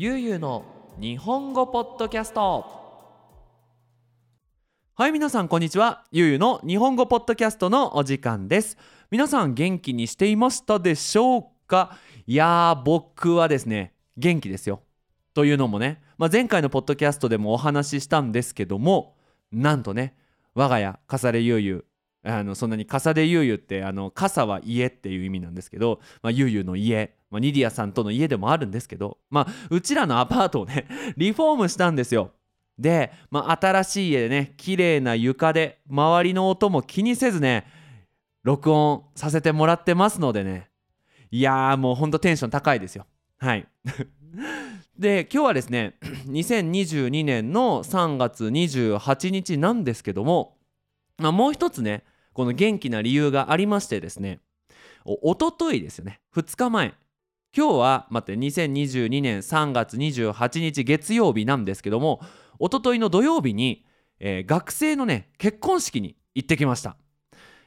ゆうゆうの日本語ポッドキャスト。はい皆さんこんにちは。ゆうゆうの日本語ポッドキャストのお時間です。皆さん元気にしていましたでしょうか？いやー僕はですね元気ですよ。というのもね、まあ、前回のポッドキャストでもお話ししたんですけどもなんとね我が家笠でゆうゆうあのそんなに笠でゆうゆうってあの傘は家っていう意味なんですけど、まあ、ゆうゆうの家、まあ、ニディアさんとの家でもあるんですけど、まあ、うちらのアパートをね リフォームしたんですよ。で、まあ、新しい家でね綺麗な床で周りの音も気にせずね録音させてもらってますのでねいやーもうほんとテンション高いですよ。はい で今日はですね 2022年の3月28日なんですけども、まあ、もう一つねこの元気な理由がありましてですね。おとといですよね。2日前。今日は待って2022年3月28日月曜日なんですけどもおとといの土曜日に、えー、学生のね結婚式に行ってきました。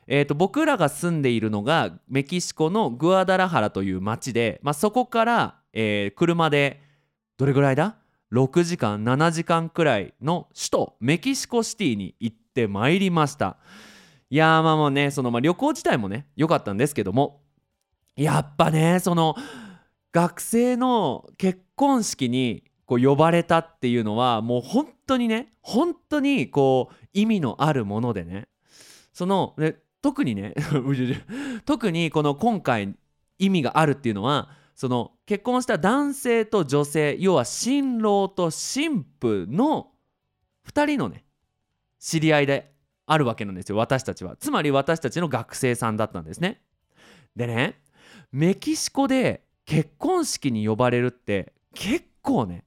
えーと、僕らが住んでいるのがメキシコのグアダラハラという町で、まあ、そこから、えー車でどれぐらいだ？6時間7時間くらいの首都メキシコシティに行ってまいりました。いやーまあまあねそのまあ旅行自体もね良かったんですけどもやっぱねその学生の結婚式にこう呼ばれたっていうのはもう本当にね本当にこう意味のあるものでねそので特にね 特にこの今回意味があるっていうのはその結婚した男性と女性要は新郎と新婦の2人のね知り合いであるわけなんですよ私たちは。つまり私たちの学生さんだったんですね。でねメキシコで結婚式に呼ばれるって結構ね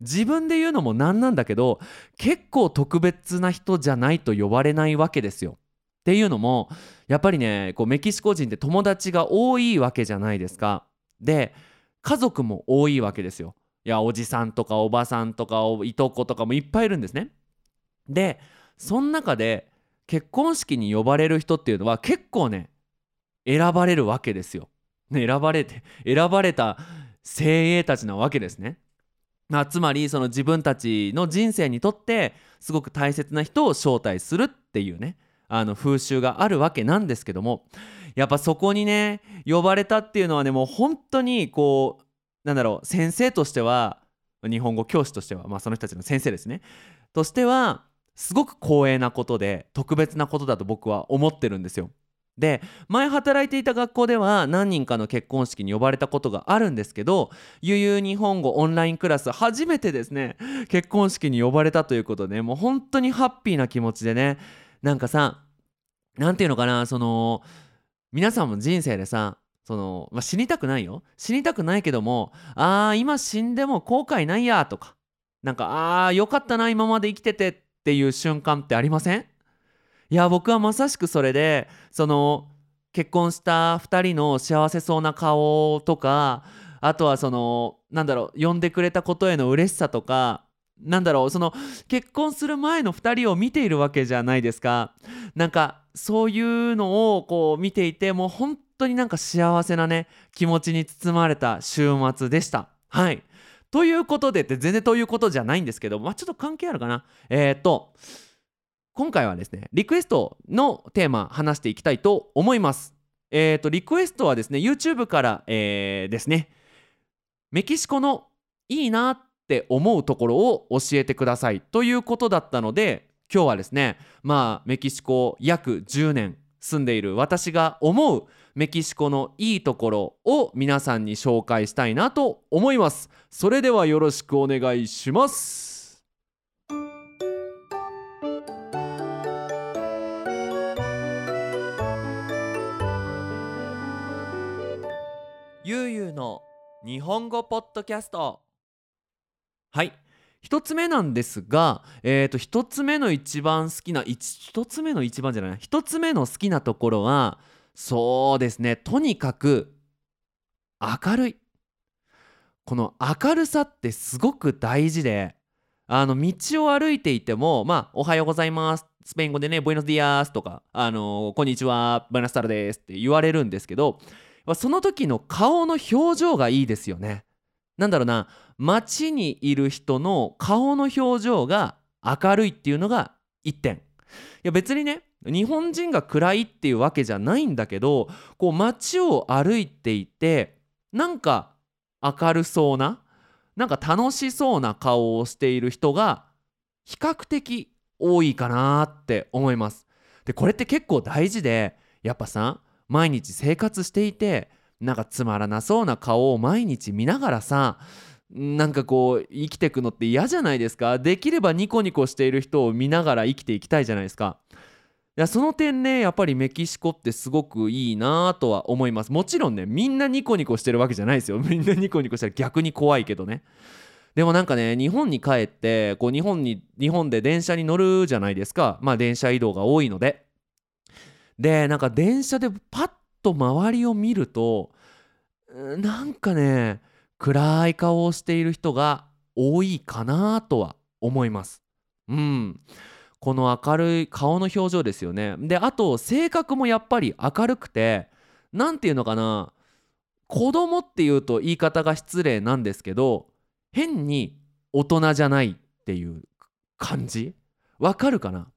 自分で言うのもなんなんだけど結構特別な人じゃないと呼ばれないわけですよ。っていうのもやっぱりねこうメキシコ人って友達が多いわけじゃないですか。で家族も多いわけですよ。いやおじさんとかおばさんとかいとことかもいっぱいいるんですね。でその中で結婚式に呼ばれる人っていうのは結構ね選ばれるわけですよ、選ばれて 選ばれた精鋭たちなわけですね。まあ、つまりその自分たちの人生にとってすごく大切な人を招待するっていうねあの風習があるわけなんですけどもやっぱそこにね呼ばれたっていうのはねもう本当にこうなんだろう先生としては日本語教師としてはまあその人たちの先生ですね。としてはすごく光栄なことで特別なことだと僕は思ってるんですよ。で前働いていた学校では何人かの結婚式に呼ばれたことがあるんですけどゆゆ日本語オンラインクラス初めてですね結婚式に呼ばれたということでもう本当にハッピーな気持ちでねなんかさなんていうのかなその皆さんも人生でさその、まあ、死にたくないよ死にたくないけどもあー今死んでも後悔ないやとかなんかあーよかったな今まで生きててっていう瞬間ってありません？いや僕はまさしくそれでその結婚した2人の幸せそうな顔とかあとはそのなんだろう呼んでくれたことへの嬉しさとかなんだろうその結婚する前の2人を見ているわけじゃないですか。なんかそういうのをこう見ていてもう本当になんか幸せなね気持ちに包まれた週末でした。はい。ということでって全然ということじゃないんですけどまあちょっと関係あるかな。えー、っと今回はですねリクエストのテーマ話していきたいと思います。えー、とリクエストはですね YouTube から、えーですねメキシコのいいなって思うところを教えてくださいということだったので今日はですねまあメキシコ約10年住んでいる私が思うメキシコのいいところを皆さんに紹介したいなと思います。それではよろしくお願いします。ゆうゆうの日本語ポッドキャスト。はい。一つ目なんですがえっ、と一つ目の一番好きな一一つ目の一番じゃない一つ目の好きなところはそうですね。とにかく明るい。この明るさってすごく大事であの道を歩いていてもまあおはようございますスペイン語でね、ボイノスディアスとか、あのこんにちは、バナスタルですって言われるんですけど、その時の顔の表情がいいですよね。なんだろうな街にいる人の顔の表情が明るいっていうのが1点。いや別にね日本人が暗いっていうわけじゃないんだけどこう街を歩いていてなんか明るそうななんか楽しそうな顔をしている人が比較的多いかなって思います。でこれって結構大事でやっぱさ毎日生活していてなんかつまらなそうな顔を毎日見ながらさなんかこう生きていくのって嫌じゃないですか。できればニコニコしている人を見ながら生きていきたいじゃないですか。いやその点ねやっぱりメキシコってすごくいいなとは思います。もちろんねみんなニコニコしてるわけじゃないですよ。みんなニコニコしたら逆に怖いけどね。でもなんかね日本に帰ってこう日本に日本で電車に乗るじゃないですか。まあ電車移動が多いので。でなんか電車でパッと周りを見るとなんかね暗い顔をしている人が多いかなとは思います。うん。この明るい顔の表情ですよね。であと性格もやっぱり明るくて何て言うのかな。子供っていうと言い方が失礼なんですけど変に大人じゃないっていう感じ？わかるかな？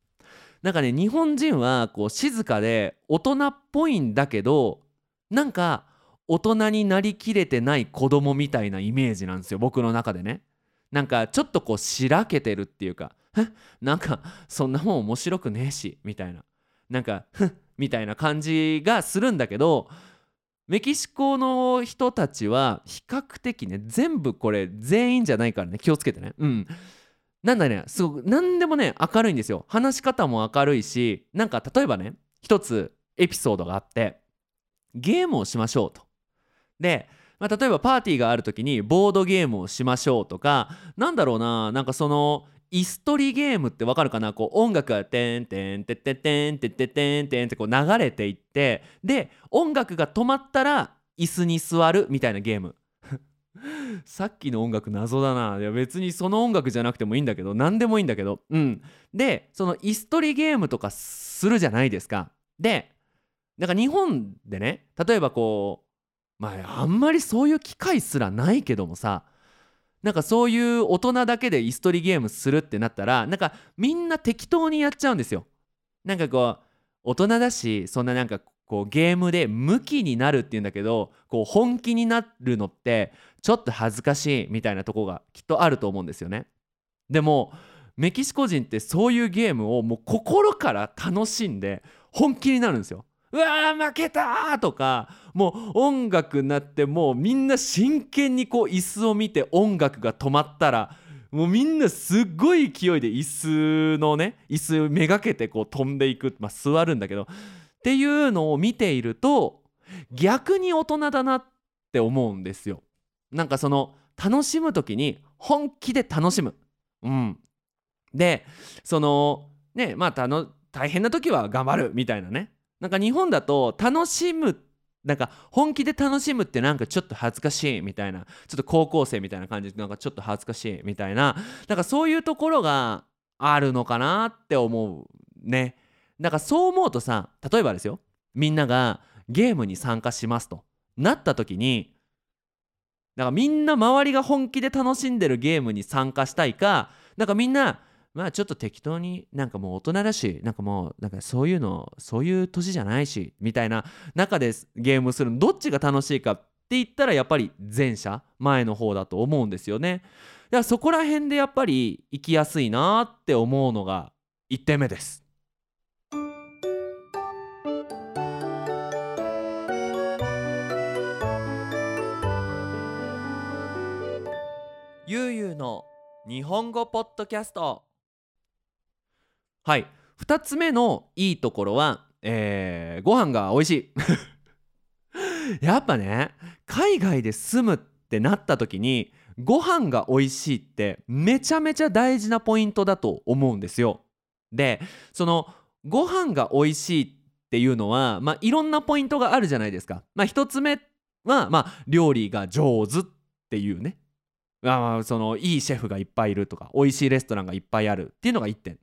なんかね日本人はこう静かで大人っぽいんだけどなんか大人になりきれてない子供みたいなイメージなんですよ僕の中でね。なんかちょっとこうしらけてるっていうかなんかそんなもん面白くねえしみたいな。なんかふっみたいな感じがするんだけどメキシコの人たちは比較的ね全部これ全員じゃないからね気をつけてね。うん。なんだねすごく何でもね明るいんですよ。話し方も明るいしなんか例えばね一つエピソードがあってゲームをしましょうと。で、まあ、例えばパーティーがある時にボードゲームをしましょうとかなんだろうななんかその椅子取りゲームってわかるかな？こう音楽が「てんてんてっててんてっててんてん」ってこう流れていってで音楽が止まったら椅子に座るみたいなゲーム。さっきの音楽謎だな。いや別にその音楽じゃなくてもいいんだけど何でもいいんだけど。うん。でその椅子取りゲームとかするじゃないですか。でなんか日本でね例えばこうまああんまりそういう機会すらないけどもさなんかそういう大人だけで椅子取りゲームするってなったらなんかみんな適当にやっちゃうんですよ。なんかこう大人だしそんななんかこうゲームでムキになるっていうんだけどこう本気になるのってちょっと恥ずかしいみたいなとこがきっとあると思うんですよね。でもメキシコ人ってそういうゲームをもう心から楽しんで本気になるんですよ。うわー負けたとかもう音楽になってもうみんな真剣にこう椅子を見て音楽が止まったらもうみんなすっごい勢いで椅子のね椅子めがけてこう飛んでいく、まあ、座るんだけどっていうのを見ていると逆に大人だなって思うんですよ。なんかその楽しむ時に本気で楽しむ。うん、でそのねまあ大変な時は頑張るみたいなねなんか日本だと楽しむなんか本気で楽しむってなんかちょっと恥ずかしいみたいなちょっと高校生みたいな感じでなんかちょっと恥ずかしいみたいななんかそういうところがあるのかなって思うね。だかそう思うとさ例えばですよみんながゲームに参加しますとなった時にだかみんな周りが本気で楽しんでるゲームに参加したいかなんかみんなまあちょっと適当になんかもう大人だしなんかもうなんかそういうのそういう年じゃないしみたいな中でゲームするのどっちが楽しいかって言ったらやっぱり前者前の方だと思うんですよね。だからそこら辺でやっぱり生きやすいなって思うのが1点目です。ゆうゆうの日本語ポッドキャストはい2つ目のいいところは、えー、ご飯が美味しい やっぱね海外で住むってなった時にご飯が美味しいってめちゃめちゃ大事なポイントだと思うんですよ。でそのご飯が美味しいっていうのは、まあ、いろんなポイントがあるじゃないですか。まあ、1つ目は、まあ、料理が上手っていうねあそのいいシェフがいっぱいいるとか美味しいレストランがいっぱいあるっていうのが1点。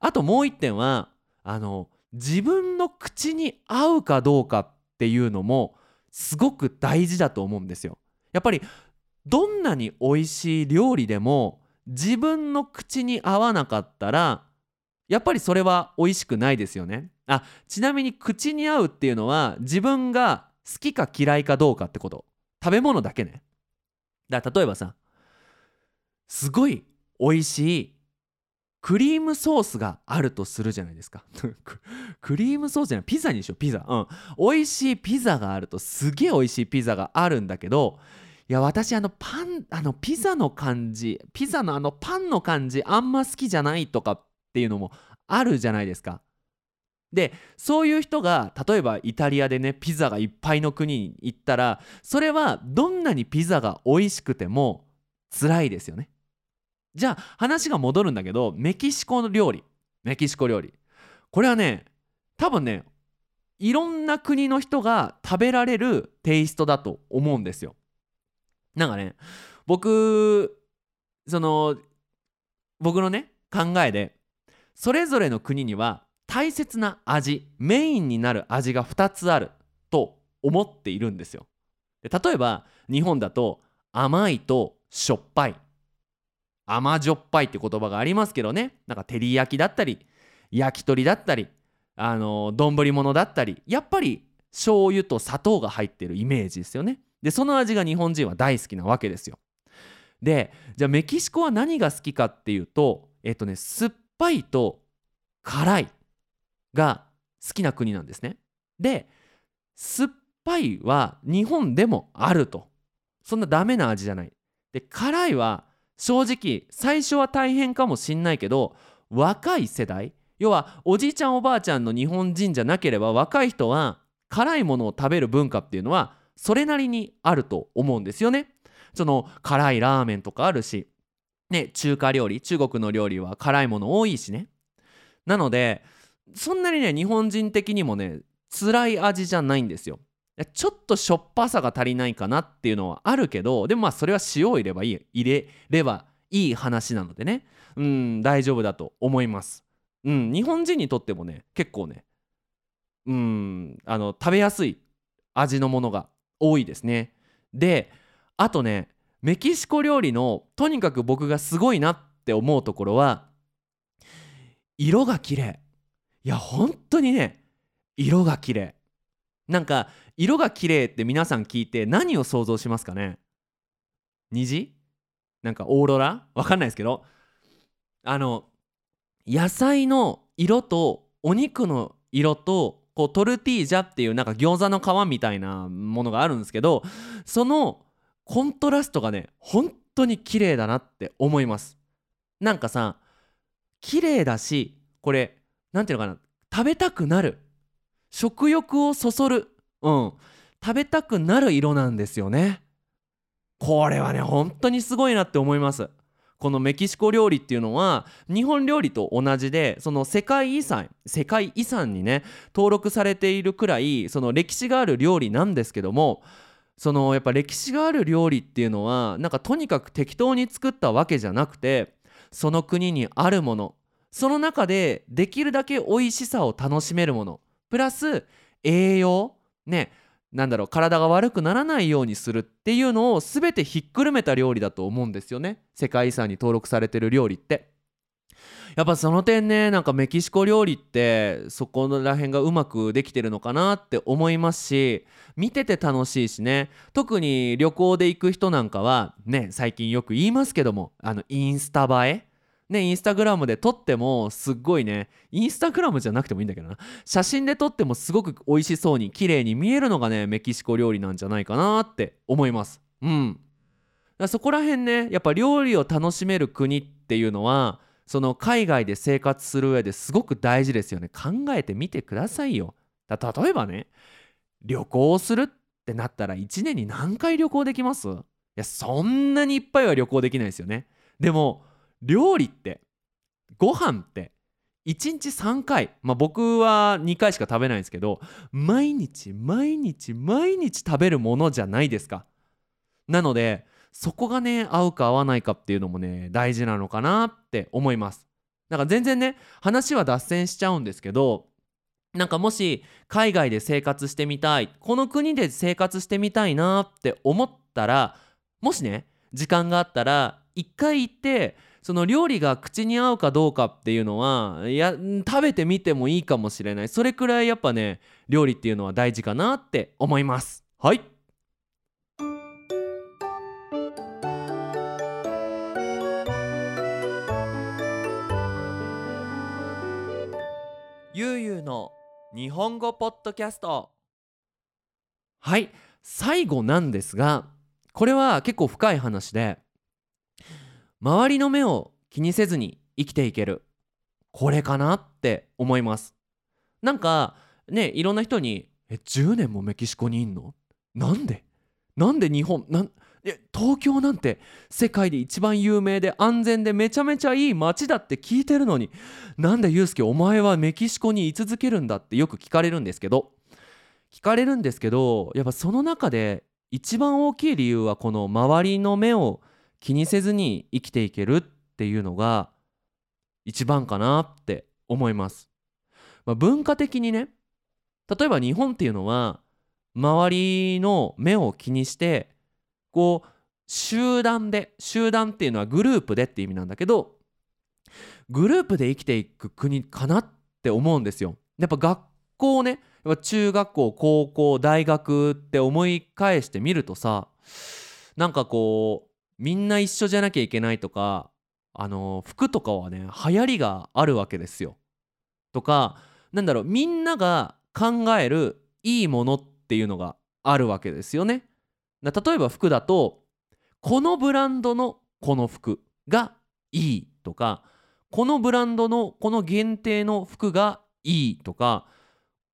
あともう一点はあの自分の口に合うかどうかっていうのもすごく大事だと思うんですよ。やっぱりどんなに美味しい料理でも自分の口に合わなかったらやっぱりそれは美味しくないですよね。あちなみに口に合うっていうのは自分が好きか嫌いかどうかってこと。食べ物だけね。だから例えばさすごい美味しいクリームソースがあるとするじゃないですか。クリームソースじゃないピザにしようピザ。うん。美味しいピザがあるとすげえ美味しいピザがあるんだけどいや私あのパンあのピザの感じピザのあのパンの感じあんま好きじゃないとかっていうのもあるじゃないですか。でそういう人が例えばイタリアでねピザがいっぱいの国に行ったらそれはどんなにピザが美味しくても辛いですよね。じゃあ話が戻るんだけどメキシコの料理。メキシコ料理。これはね多分ねいろんな国の人が食べられるテイストだと思うんですよ。なんかね僕その僕のね考えでそれぞれの国には大切な味メインになる味が2つあると思っているんですよ。例えば日本だと甘いとしょっぱい。甘じょっぱいって言葉がありますけどね。なんか照り焼きだったり焼き鳥だったりあの丼物だったりやっぱり醤油と砂糖が入ってるイメージですよね。でその味が日本人は大好きなわけですよ。でじゃあメキシコは何が好きかっていうとえっとね酸っぱいと辛いが好きな国なんですね。で酸っぱいは日本でもあると。そんなダメな味じゃない。で辛いは正直最初は大変かもしんないけど若い世代要はおじいちゃんおばあちゃんの日本人じゃなければ若い人は辛いものを食べる文化っていうのはそれなりにあると思うんですよね。その辛いラーメンとかあるし、ね、中華料理中国の料理は辛いもの多いしね。なのでそんなにね日本人的にもね辛い味じゃないんですよ。ちょっとしょっぱさが足りないかなっていうのはあるけどでもまあそれは塩を入れればいい入れればいい話なのでねうん大丈夫だと思います。うん、日本人にとってもね結構ねうんあの食べやすい味のものが多いですね。であとねメキシコ料理のとにかく僕がすごいなって思うところは色が綺麗いや本当にね色が綺麗なんか色が綺麗って皆さん聞いて何を想像しますかね？虹？なんかオーロラ？わかんないですけど。あの野菜の色とお肉の色とこうトルティージャっていうなんか餃子の皮みたいなものがあるんですけどそのコントラストがね本当に綺麗だなって思います。なんかさ綺麗だしこれ何ていうのかな？食べたくなる。食欲をそそるうん。食べたくなる色なんですよね。これはね本当にすごいなって思います。このメキシコ料理っていうのは日本料理と同じでその世界遺産世界遺産にね登録されているくらいその歴史がある料理なんですけどもそのやっぱ歴史がある料理っていうのはなんかとにかく適当に作ったわけじゃなくてその国にあるものその中でできるだけ美味しさを楽しめるものプラス栄養ねなんだろう体が悪くならないようにするっていうのを全てひっくるめた料理だと思うんですよね。世界遺産に登録されてる料理って。やっぱその点ねなんかメキシコ料理ってそこら辺がうまくできてるのかなって思いますし見てて楽しいしね。特に旅行で行く人なんかはね最近よく言いますけどもあのインスタ映え。ね、インスタグラムで撮ってもすっごいね、インスタグラムじゃなくてもいいんだけどな。写真で撮ってもすごく美味しそうに綺麗に見えるのがね、メキシコ料理なんじゃないかなって思います。うん。そこら辺ね、やっぱ料理を楽しめる国っていうのは、その海外で生活する上ですごく大事ですよね。考えてみてくださいよ。例えばね、旅行するってなったら1年に何回旅行できます？いや、そんなにいっぱいは旅行できないですよね。でも、料理ってご飯って1日3回まあ僕は2回しか食べないんですけど毎日毎日毎日食べるものじゃないですか。なのでそこがね合うか合わないかっていうのもね大事なのかなって思います。だから全然ね話は脱線しちゃうんですけどなんかもし海外で生活してみたいこの国で生活してみたいなって思ったらもしね時間があったら一回行ってその料理が口に合うかどうかっていうのはいや食べてみてもいいかもしれない。それくらいやっぱね料理っていうのは大事かなって思います。はい。ゆうゆうの日本語ポッドキャスト。はい。最後なんですがこれは結構深い話で周りの目を気にせずに生きていける。これかなって思います。なんかねいろんな人に「え10年もメキシコにいんの？なんで？なんで日本なんえ東京なんて世界で一番有名で安全でめちゃめちゃいい街だって聞いてるのになんでユうスケお前はメキシコに居続けるんだってよく聞かれるんですけど聞かれるんですけどやっぱその中で一番大きい理由はこの周りの目を気にせずに生きていけるっていうのが一番かなって思います。まあ、文化的にね例えば日本っていうのは周りの目を気にしてこう集団で集団っていうのはグループでって意味なんだけどグループで生きていく国かなって思うんですよ。やっぱ学校ねやっぱ中学校高校大学って思い返してみるとさなんかこうみんな一緒じゃなきゃいけないとかあの服とかはね流行りがあるわけですよ。とかなんだろうみんなが考えるいいものっていうのがあるわけですよね。例えば服だとこのブランドのこの服がいいとかこのブランドのこの限定の服がいいとか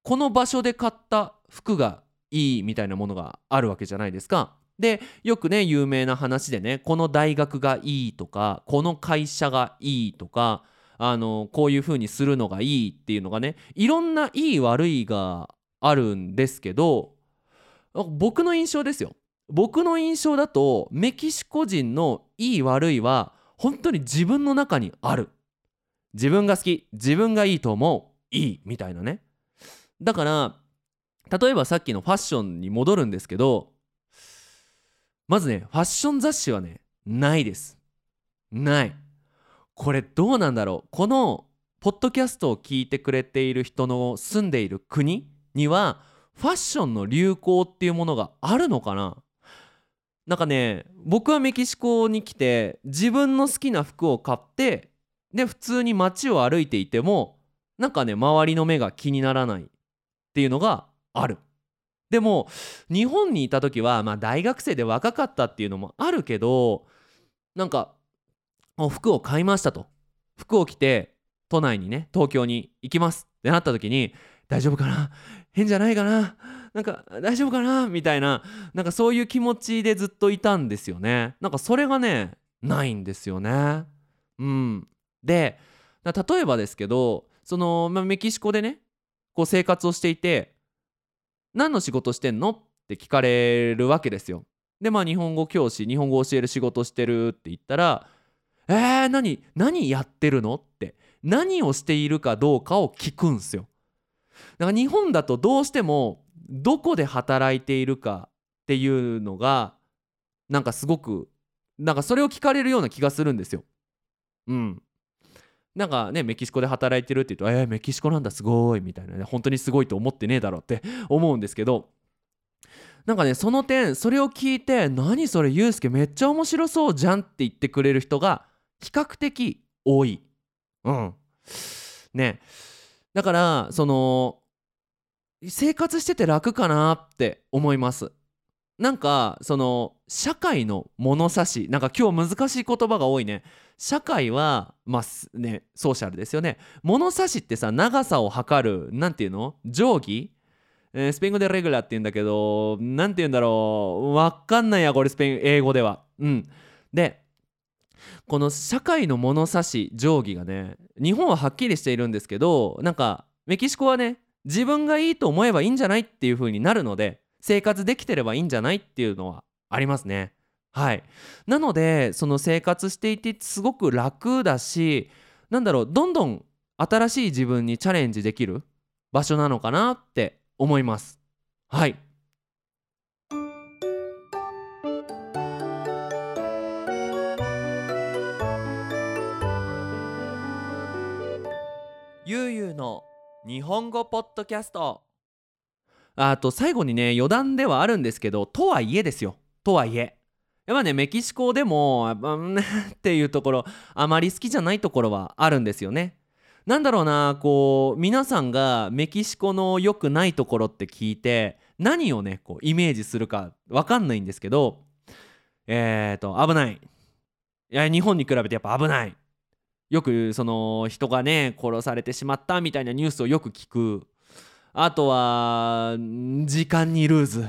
この場所で買った服がいいみたいなものがあるわけじゃないですか。でよくね有名な話でねこの大学がいいとかこの会社がいいとかあのこういう風にするのがいいっていうのがねいろんないい悪いがあるんですけど僕の印象ですよ。僕の印象だとメキシコ人のいい悪いは本当に自分の中にある。自分が好き自分がいいと思ういいみたいなね。だから例えばさっきのファッションに戻るんですけどまずねファッション雑誌はねないです。ない。これどうなんだろう？このポッドキャストを聞いてくれている人の住んでいる国にはファッションの流行っていうものがあるのかな？なんかね僕はメキシコに来て自分の好きな服を買ってで普通に街を歩いていてもなんかね周りの目が気にならないっていうのがある。でも日本にいた時はまあ大学生で若かったっていうのもあるけどなんか服を買いましたと。服を着て都内にね東京に行きますってなった時に大丈夫かな？変じゃないかな？なんか大丈夫かな？みたいななんかそういう気持ちでずっといたんですよね。なんかそれがねないんですよね。うん。で例えばですけどその、まあ、メキシコでねこう生活をしていて何の仕事してんの？って聞かれるわけですよでまあ日本語教師日本語教える仕事してるって言ったらえー、何？何やってるの？って何をしているかどうかを聞くんすよだから日本だとどうしてもどこで働いているかっていうのがなんかすごくなんかそれを聞かれるような気がするんですよ。うん。なんかねメキシコで働いてるって言うと「えー、メキシコなんだすごい」みたいなね本当にすごいと思ってねえだろって 思うんですけどなんかねその点それを聞いて「何それユうスケめっちゃ面白そうじゃん」って言ってくれる人が比較的多い。うん。ねだからその生活してて楽かなって思いますなんかその社会の物差しなんか今日難しい言葉が多いね。社会はまあねソーシャルですよね。物差しってさ長さを測る何て言うの？定規えー、スペイン語でレギュラーって言うんだけど何て言うんだろう？わかんないやこれスペイン英語では。うん。でこの社会の物差し定規がね日本ははっきりしているんですけどなんかメキシコはね自分がいいと思えばいいんじゃないっていう風になるので生活できてればいいんじゃないっていうのはありますね。はい、なのでその生活していてすごく楽だしなんだろうどんどん新しい自分にチャレンジできる場所なのかなって思います。はいゆうゆうの日本語ポッドキャストあと最後にね余談ではあるんですけどとはいえですよ。とはいえ。やっぱねメキシコでもっぱうんっていうところあまり好きじゃないところはあるんですよね。なんだろうなこう皆さんがメキシコの良くないところって聞いて何をねこうイメージするか分かんないんですけどえっ、ー、と危ない。いや日本に比べてやっぱ危ない。よくその人がね殺されてしまったみたいなニュースをよく聞く。あとは時間にルーズ。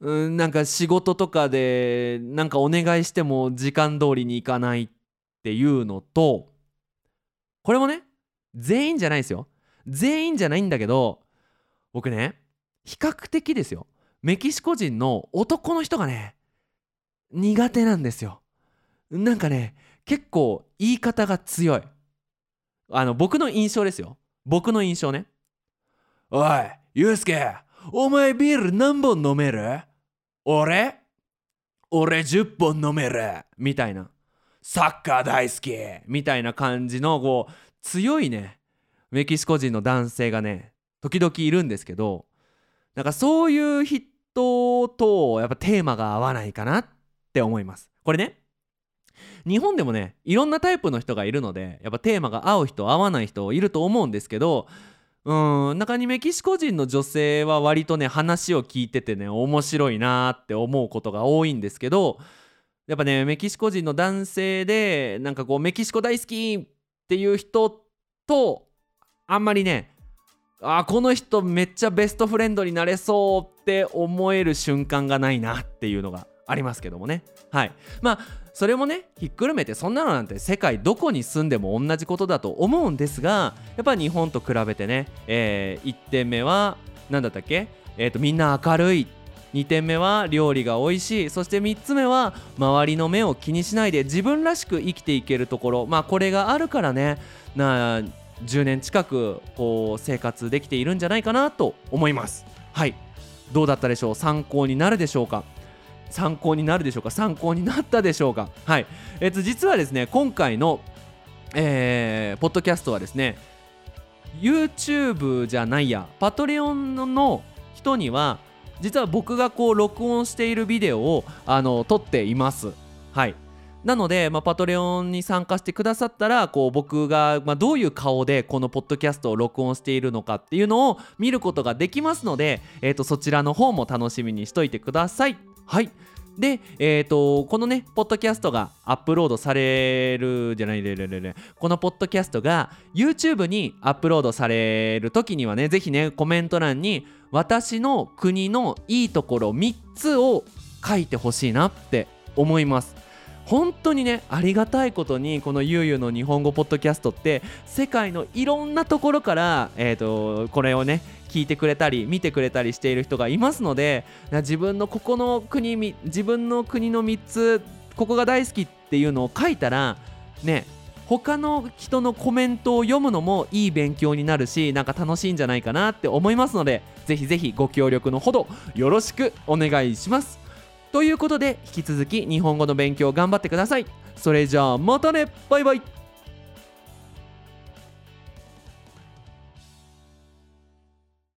うんなんか仕事とかでなんかお願いしても時間通りに行かないっていうのとこれもね全員じゃないですよ。全員じゃないんだけど僕ね比較的ですよ。メキシコ人の男の人がね苦手なんですよ。なんかね結構言い方が強い。あの僕の印象ですよ。僕の印象ね。おいユうスケお前ビール何本飲める？俺？俺10本飲める。みたいな。サッカー大好き。みたいな感じのこう強いね。メキシコ人の男性がね時々いるんですけどなんかそういう人とやっぱテーマが合わないかなって思います。これね日本でもねいろんなタイプの人がいるのでやっぱテーマが合う人合わない人いると思うんですけどうん中にメキシコ人の女性は割とね話を聞いててね面白いなって思うことが多いんですけどやっぱねメキシコ人の男性でなんかこうメキシコ大好きっていう人とあんまりねあこの人めっちゃベストフレンドになれそうって思える瞬間がないなっていうのがありますけどもね。はい。まあそれもねひっくるめてそんなのなんて世界どこに住んでも同じことだと思うんですがやっぱ日本と比べてね、えー、1点目は何だったっけ？えーとみんな明るい。2点目は料理が美味しい。そして3つ目は周りの目を気にしないで自分らしく生きていけるところ。まあこれがあるからねな10年近くこう生活できているんじゃないかなと思います。はい。どうだったでしょう？参考になるでしょうか？参考になるでしょうか？参考になったでしょうか？はい。えっと実はですね今回のえー、ポッドキャストはですね YouTube じゃないやパトレオンの人には実は僕がこう録音しているビデオをあの撮っています。はい。なので、まあ、パトレオンに参加してくださったらこう僕が、まあ、どういう顔でこのポッドキャストを録音しているのかっていうのを見ることができますので、えー、とそちらの方も楽しみにしといてください。はい。で、えーと、このねポッドキャストがアップロードされるじゃないれれれれこのポッドキャストが YouTube にアップロードされる時にはねぜひねコメント欄に私の国のいいところ3つを書いてほしいなって思います。本当にねありがたいことにこのゆうゆうの日本語ポッドキャストって世界のいろんなところから、えーと、これをね聞いてくれたり見てくれたりしている人がいますので自分のここの国自分の国の3つここが大好きっていうのを書いたらね他の人のコメントを読むのもいい勉強になるしなんか楽しいんじゃないかなって思いますのでぜひぜひご協力のほどよろしくお願いします。ということで引き続き日本語の勉強頑張ってください。それじゃあまたね。バイバイ。